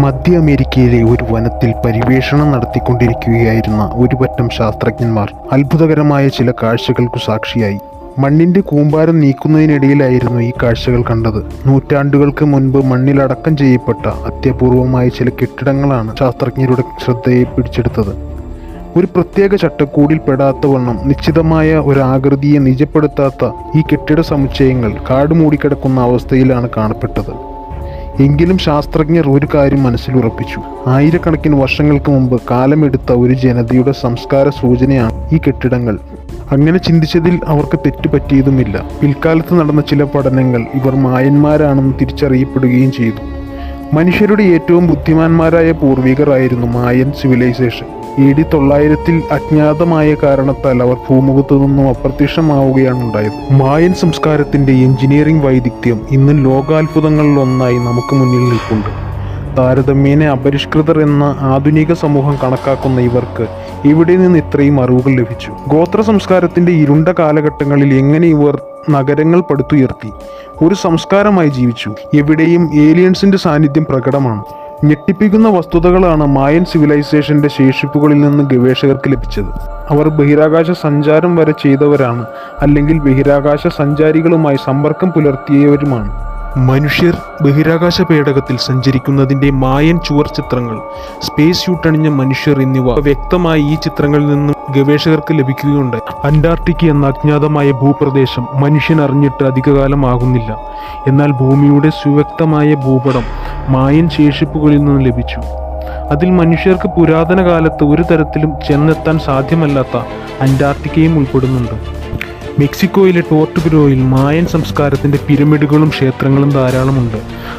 മധ്യ അമേരിക്കയിലെ ഒരു വനത്തിൽ പരിവേഷണം നടത്തിക്കൊണ്ടിരിക്കുകയായിരുന്ന ഒരു പറ്റം ശാസ്ത്രജ്ഞന്മാർ അത്ഭുതകരമായ ചില കാഴ്ചകൾക്കു സാക്ഷിയായി. മണ്ണിന്റെ കൂമ്പാരം നീക്കുന്നതിനിടയിലായിരുന്നു ഈ കാഴ്ചകൾ കണ്ടത്. നൂറ്റാണ്ടുകൾക്ക് മുൻപ് മണ്ണിലടക്കം ചെയ്യപ്പെട്ട അത്യപൂർവമായ ചില കെട്ടിടങ്ങളാണ് ശാസ്ത്രജ്ഞരുടെ ശ്രദ്ധയെ പിടിച്ചെടുത്തത്. ഒരു പ്രത്യേക ചട്ടക്കൂടിൽ പെടാത്ത വണ്ണം നിശ്ചിതമായ ഒരു ആകൃതിയെ നിജപ്പെടുത്താത്ത ഈ കെട്ടിട സമുച്ചയങ്ങൾ കാട് മൂടിക്കിടക്കുന്ന അവസ്ഥയിലാണ് കാണപ്പെട്ടത്. എങ്കിലും ശാസ്ത്രജ്ഞർ ഒരു കാര്യം മനസ്സിലുറപ്പിച്ചു. ആയിരക്കണക്കിന് വർഷങ്ങൾക്ക് മുമ്പ് കാലമെടുത്ത ഒരു ജനതയുടെ സംസ്കാര സൂചനയാണ് ഈ കെട്ടിടങ്ങൾ. അങ്ങനെ ചിന്തിച്ചതിൽ അവർക്ക് തെറ്റുപറ്റിയതുമില്ല പിൽക്കാലത്ത് നടന്ന ചില പഠനങ്ങൾ ഇവർ മായന്മാരാണെന്ന് തിരിച്ചറിയപ്പെടുകയും ചെയ്തു. മനുഷ്യരുടെ ഏറ്റവും ബുദ്ധിമാന്മാരായ പൂർവികരായിരുന്നു മായൻ സിവിലൈസേഷൻ. എ ഡി തൊള്ളായിരത്തിൽ അജ്ഞാതമായ കാരണത്താൽ അവർ ഭൂമുഖത്തു നിന്നും അപ്രത്യക്ഷമാവുകയാണ് ഉണ്ടായത് മായൻ സംസ്കാരത്തിന്റെ എഞ്ചിനീയറിംഗ് വൈദഗ്ധ്യം ഇന്ന് ലോകാത്ഭുതങ്ങളിൽ ഒന്നായി നമുക്ക് മുന്നിൽ നിൽപ്പുണ്ട്. താരതമ്യേന അപരിഷ്കൃതർ എന്ന ആധുനിക സമൂഹം കണക്കാക്കുന്ന ഇവർക്ക് ഇവിടെ നിന്ന് ഇത്രയും അറിവുകൾ ലഭിച്ചു. ഗോത്ര സംസ്കാരത്തിന്റെ ഇരുണ്ട കാലഘട്ടങ്ങളിൽ എങ്ങനെ ഇവർ നഗരങ്ങൾ പടുത്തുയർത്തി ഒരു സംസ്കാരമായി ജീവിച്ചു. എവിടെയും ഏലിയൻസിന്റെ സാന്നിധ്യം പ്രകടമാണ്. ഞെട്ടിപ്പിക്കുന്ന വസ്തുതകളാണ് മായൻ സിവിലൈസേഷന്റെ ശേഷിപ്പുകളിൽ നിന്ന് ഗവേഷകർക്ക് ലഭിച്ചത്. അവർ ബഹിരാകാശ സഞ്ചാരം വരെ ചെയ്തവരാണ് അല്ലെങ്കിൽ ബഹിരാകാശ സഞ്ചാരികളുമായി സമ്പർക്കം പുലർത്തിയവരുമാണ്. മനുഷ്യർ ബഹിരാകാശ പേടകത്തിൽ സഞ്ചരിക്കുന്നതിന്റെ മായൻ ചുവർ ചിത്രങ്ങൾ സ്പേസ് സ്യൂട്ട് അണിഞ്ഞ മനുഷ്യർ എന്നിവ വ്യക്തമായി ഈ ചിത്രങ്ങളിൽ നിന്നും ഗവേഷകർക്ക് ലഭിക്കുകയുണ്ടായി. അന്റാർട്ടിക്ക എന്ന അജ്ഞാതമായ ഭൂപ്രദേശം മനുഷ്യൻ അറിഞ്ഞിട്ട് അധികകാലം ആകുന്നില്ല. എന്നാൽ ഭൂമിയുടെ സുവ്യക്തമായ ഭൂപടം മായൻ ശേഷിപ്പുകളിൽ നിന്നും ലഭിച്ചു. അതിൽ മനുഷ്യർക്ക് പുരാതന കാലത്ത് ഒരു തരത്തിലും ചെന്നെത്താൻ സാധ്യമല്ലാത്ത അന്റാർട്ടിക്കയും ഉൾപ്പെടുന്നുണ്ട്. മെക്സിക്കോയിലെ ടോർട്ടുബിരോയിൽ മായൻ സംസ്കാരത്തിന്റെ പിരമിഡുകളും ക്ഷേത്രങ്ങളും ധാരാളമുണ്ട്.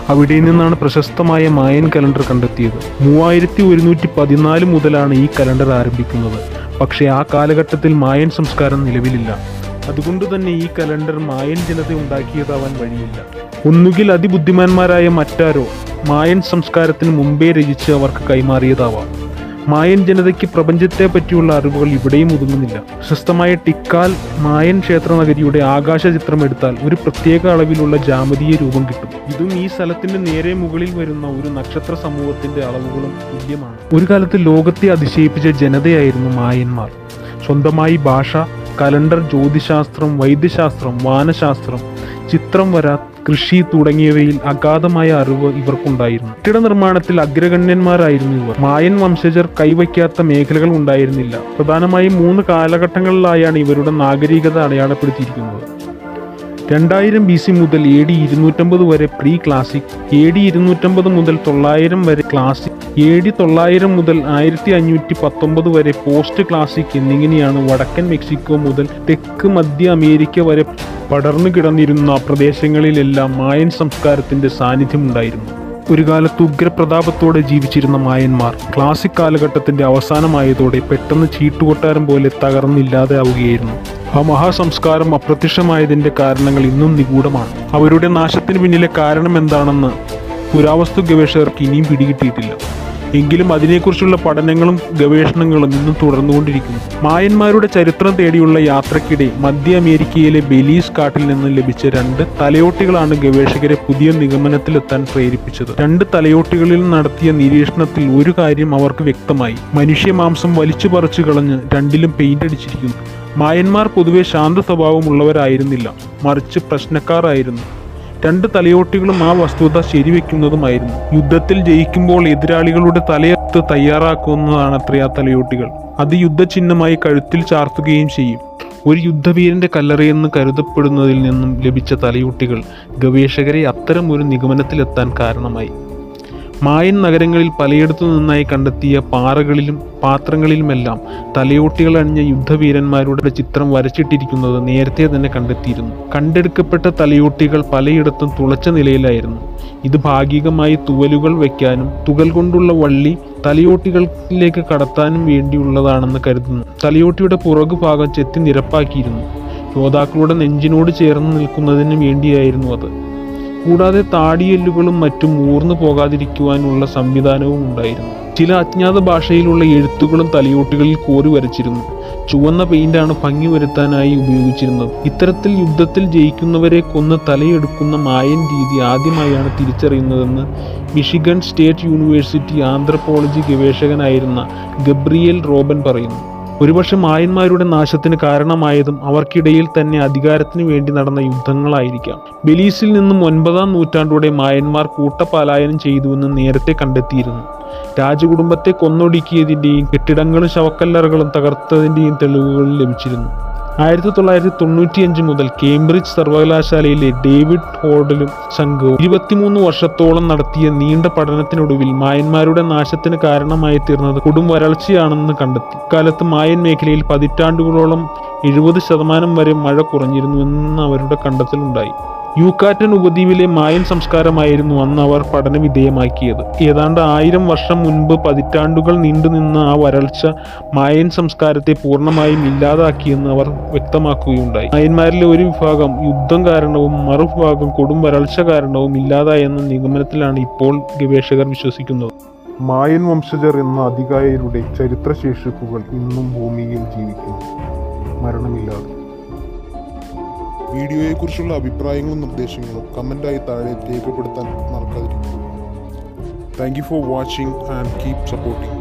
അവിടെ നിന്നാണ് പ്രശസ്തമായ മായൻ കലണ്ടർ കണ്ടെത്തിയത്. മൂവായിരത്തി ഒരുന്നൂറ്റി പതിനാല് മുതലാണ് ഈ കലണ്ടർ ആരംഭിക്കുന്നത്. പക്ഷേ ആ കാലഘട്ടത്തിൽ മായൻ സംസ്കാരം നിലവിലില്ല. അതുകൊണ്ട് തന്നെ ഈ കലണ്ടർ മായൻ ജനത ഉണ്ടാക്കിയതാവാൻ വഴിയില്ല. ഒന്നുകിൽ അതിബുദ്ധിമാന്മാരായ മറ്റാരോ മായൻ സംസ്കാരത്തിന് മുമ്പേ രചിച്ച് അവർക്ക് കൈമാറിയതാവാം. മായൻ ജനതയ്ക്ക് പ്രപഞ്ചത്തെ പറ്റിയുള്ള അറിവുകൾ ഇവിടെയും ഒതുങ്ങുന്നില്ല. പ്രശസ്തമായ ടിക്കാൽ മായൻ ക്ഷേത്ര നഗരിയുടെ ആകാശ ചിത്രം എടുത്താൽ ഒരു പ്രത്യേക അളവിലുള്ള ജാമതീയ രൂപം കിട്ടും. ഇതും ഈ സ്ഥലത്തിന്റെ നേരെ മുകളിൽ വരുന്ന ഒരു നക്ഷത്ര സമൂഹത്തിന്റെ അളവുകളും തുല്യമാണ്. ഒരു കാലത്ത് ലോകത്തെ അതിശയിപ്പിച്ച ജനതയായിരുന്നു മായന്മാർ. സ്വന്തമായി ഭാഷ കലണ്ടർ ജ്യോതിശാസ്ത്രം വൈദ്യശാസ്ത്രം വാനശാസ്ത്രം ചിത്രം വര കൃഷി തുടങ്ങിയവയിൽ അഗാധമായ അറിവ് ഇവർക്കുണ്ടായിരുന്നു. കെട്ടിട നിർമ്മാണത്തിൽ അഗ്രഗണ്യന്മാരായിരുന്നു ഇവർ. മായൻ വംശജർ കൈവയ്ക്കാത്ത മേഖലകൾ ഉണ്ടായിരുന്നില്ല. പ്രധാനമായും മൂന്ന് കാലഘട്ടങ്ങളിലായാണ് ഇവരുടെ നാഗരികത അടയാളപ്പെടുത്തിയിരിക്കുന്നത്. രണ്ടായിരം ബി സി മുതൽ എ ഡി ഇരുന്നൂറ്റമ്പത് വരെ പ്രീ ക്ലാസിക് എ ഡി ഇരുന്നൂറ്റമ്പത് മുതൽ തൊള്ളായിരം വരെ ക്ലാസിക് എ ഡി തൊള്ളായിരം മുതൽ ആയിരത്തി അഞ്ഞൂറ്റി പത്തൊമ്പത് വരെ പോസ്റ്റ് ക്ലാസിക് എന്നിങ്ങനെയാണ് വടക്കൻ മെക്സിക്കോ മുതൽ തെക്ക് മധ്യ അമേരിക്ക വരെ പടർന്നു കിടന്നിരുന്ന പ്രദേശങ്ങളിലെല്ലാം മായൻ സംസ്കാരത്തിന്റെ സാന്നിധ്യമുണ്ടായിരുന്നു ഒരു കാലത്ത് ഉഗ്രപ്രതാപത്തോടെ ജീവിച്ചിരുന്ന മായന്മാർ ക്ലാസിക് കാലഘട്ടത്തിന്റെ അവസാനമായതോടെ പെട്ടെന്ന് ചീട്ടുകൊട്ടാരം പോലെ തകർന്നില്ലാതെയാവുകയായിരുന്നു ആ മഹാസംസ്കാരം അപ്രത്യക്ഷമായതിന്റെ കാരണങ്ങൾ ഇന്നും നിഗൂഢമാണ്. അവരുടെ നാശത്തിന് പിന്നിലെ കാരണം എന്താണെന്ന് പുരാവസ്തു ഗവേഷകർക്ക് ഇനിയും പിടികിട്ടിയിട്ടില്ല. എങ്കിലും അതിനെക്കുറിച്ചുള്ള പഠനങ്ങളും ഗവേഷണങ്ങളും ഇന്നും തുടർന്നുകൊണ്ടിരിക്കുന്നു. മായന്മാരുടെ ചരിത്രം തേടിയുള്ള യാത്രക്കിടെ മധ്യ അമേരിക്കയിലെ ബെലീസ് കാട്ടിൽ നിന്ന് ലഭിച്ച രണ്ട് തലയോട്ടികളാണ് ഗവേഷകരെ പുതിയ നിഗമനത്തിലെത്താൻ പ്രേരിപ്പിച്ചത്. രണ്ട് തലയോട്ടികളിൽ നടത്തിയ നിരീക്ഷണത്തിൽ ഒരു കാര്യം അവർക്ക് വ്യക്തമായി. മനുഷ്യ മാംസം വലിച്ചു പറിച്ചു കളഞ്ഞ് രണ്ടിലും പെയിന്റ് അടിച്ചിരിക്കുന്നു. മായന്മാർ പൊതുവെ ശാന്ത സ്വഭാവമുള്ളവരായിരുന്നില്ല. മറിച്ച് പ്രശ്നക്കാരായിരുന്നു. രണ്ട് തലയോട്ടികളും ആ വസ്തുത ശരിവെക്കുന്നതുമായിരുന്നു. യുദ്ധത്തിൽ ജയിക്കുമ്പോൾ എതിരാളികളുടെ തലയത്ത് തയ്യാറാക്കുന്നതാണ് അത്രേ ആ തലയോട്ടികൾ. അത് യുദ്ധചിഹ്നമായി കഴുത്തിൽ ചാർത്തുകയും ചെയ്യും. ഒരു യുദ്ധവീരന്റെ കല്ലറയെന്ന് കരുതപ്പെടുന്നതിൽ നിന്നും ലഭിച്ച തലയോട്ടികൾ ഗവേഷകരെ അത്തരം ഒരു നിഗമനത്തിലെത്താൻ കാരണമായി. മായൻ നഗരങ്ങളിൽ പലയിടത്തു നിന്നായി കണ്ടെത്തിയ പാറകളിലും പാത്രങ്ങളിലുമെല്ലാം തലയോട്ടികൾ അണിഞ്ഞ യുദ്ധവീരന്മാരുടെ ചിത്രം വരച്ചിട്ടിരിക്കുന്നത് നേരത്തെ തന്നെ കണ്ടെത്തിയിരുന്നു. കണ്ടെടുക്കപ്പെട്ട തലയോട്ടികൾ പലയിടത്തും തുളച്ച നിലയിലായിരുന്നു. ഇത് ഭാഗികമായി തുവലുകൾ വയ്ക്കാനും തുകൽ കൊണ്ടുള്ള വള്ളി തലയോട്ടികളിലേക്ക് കടത്താനും വേണ്ടിയുള്ളതാണെന്ന് കരുതുന്നു. തലയോട്ടിയുടെ പുറകു ഭാഗം ചെത്തി നിരപ്പാക്കിയിരുന്നു. യോദ്ധാക്കളുടെ നെഞ്ചിനോട് ചേർന്ന് നിൽക്കുന്നതിന് വേണ്ടിയായിരുന്നു അത്. കൂടാതെ താടിയെല്ലുകളും മറ്റും ഊർന്നു പോകാതിരിക്കുവാനുള്ള സംവിധാനവും ഉണ്ടായിരുന്നു. ചില അജ്ഞാത ഭാഷയിലുള്ള എഴുത്തുകളും തലയോട്ടുകളിൽ കോരി വരച്ചിരുന്നു. ചുവന്ന പെയിന്റാണ് ഭംഗി വരുത്താനായി ഉപയോഗിച്ചിരുന്നത്. ഇത്തരത്തിൽ യുദ്ധത്തിൽ ജയിക്കുന്നവരെ കൊന്ന് തലയെടുക്കുന്ന മായൻ രീതി ആദ്യമായാണ് തിരിച്ചറിയുന്നതെന്ന് മിഷിഗൺ സ്റ്റേറ്റ് യൂണിവേഴ്സിറ്റി ആന്ത്രപ്പോളജി ഗവേഷകനായിരുന്ന ഗബ്രിയേൽ റോബൻ പറയുന്നു. ഒരുപക്ഷെ മായന്മാരുടെ നാശത്തിന് കാരണമായതും അവർക്കിടയിൽ തന്നെ അധികാരത്തിന് വേണ്ടി നടന്ന യുദ്ധങ്ങളായിരിക്കാം. ബെലീസിൽ നിന്നും ഒൻപതാം നൂറ്റാണ്ടോടെ മായന്മാർ കൂട്ടപലായനം ചെയ്തുവെന്ന് നേരത്തെ കണ്ടെത്തിയിരുന്നു. രാജകുടുംബത്തെ കൊന്നൊടുക്കിയതിന്റെയും കെട്ടിടങ്ങളും ശവക്കല്ലറകളും തകർത്തതിന്റെയും തെളിവുകൾ ലഭിച്ചിരുന്നു. ആയിരത്തി തൊള്ളായിരത്തി തൊണ്ണൂറ്റിയഞ്ച് മുതൽ കേംബ്രിഡ്ജ് സർവകലാശാലയിലെ ഡേവിഡ് ഹോർഡലും സംഘവും ഇരുപത്തിമൂന്ന് വർഷത്തോളം നടത്തിയ നീണ്ട പഠനത്തിനൊടുവിൽ മായന്മാരുടെ നാശത്തിന് കാരണമായി തീർന്നത് കൊടും വരൾച്ചയാണെന്ന് കണ്ടെത്തി. ഇക്കാലത്ത് മായൻ മേഖലയിൽ പതിറ്റാണ്ടുകളോളം എഴുപത് ശതമാനം വരെ മഴ കുറഞ്ഞിരുന്നുവെന്ന് അവരുടെ കണ്ടെത്തലുണ്ടായി. യൂക്കാറ്റൻ ഉപദ്വീപിലെ മായൻ സംസ്കാരമായിരുന്നു അന്ന് അവർ പഠന വിധേയമാക്കിയത് ഏതാണ്ട് ആയിരം വർഷം മുൻപ് പതിറ്റാണ്ടുകൾ നീണ്ടുനിന്ന ആ വരൾച്ച മായൻ സംസ്കാരത്തെ പൂർണമായും ഇല്ലാതാക്കിയെന്ന് അവർ വ്യക്തമാക്കുകയുണ്ടായി. മായന്മാരിലെ ഒരു വിഭാഗം യുദ്ധം കാരണവും മറുഭാഗം കൊടും വരൾച്ച കാരണവും ഇല്ലാതായെന്ന നിഗമനത്തിലാണ് ഇപ്പോൾ ഗവേഷകർ വിശ്വസിക്കുന്നത്. മായൻ വംശജർ എന്ന അധികായരുടെ ചരിത്രശേഷിപ്പുകൾ ഇന്നും ഭൂമിയിൽ ജീവിക്കുന്നു. മരണമില്ലാതെ വീഡിയോയെക്കുറിച്ചുള്ള അഭിപ്രായങ്ങളും നിർദ്ദേശങ്ങളും കമന്റായി താഴെ രേഖപ്പെടുത്താൻ മറക്കാതിരിക്കുക. Thank you for watching and keep supporting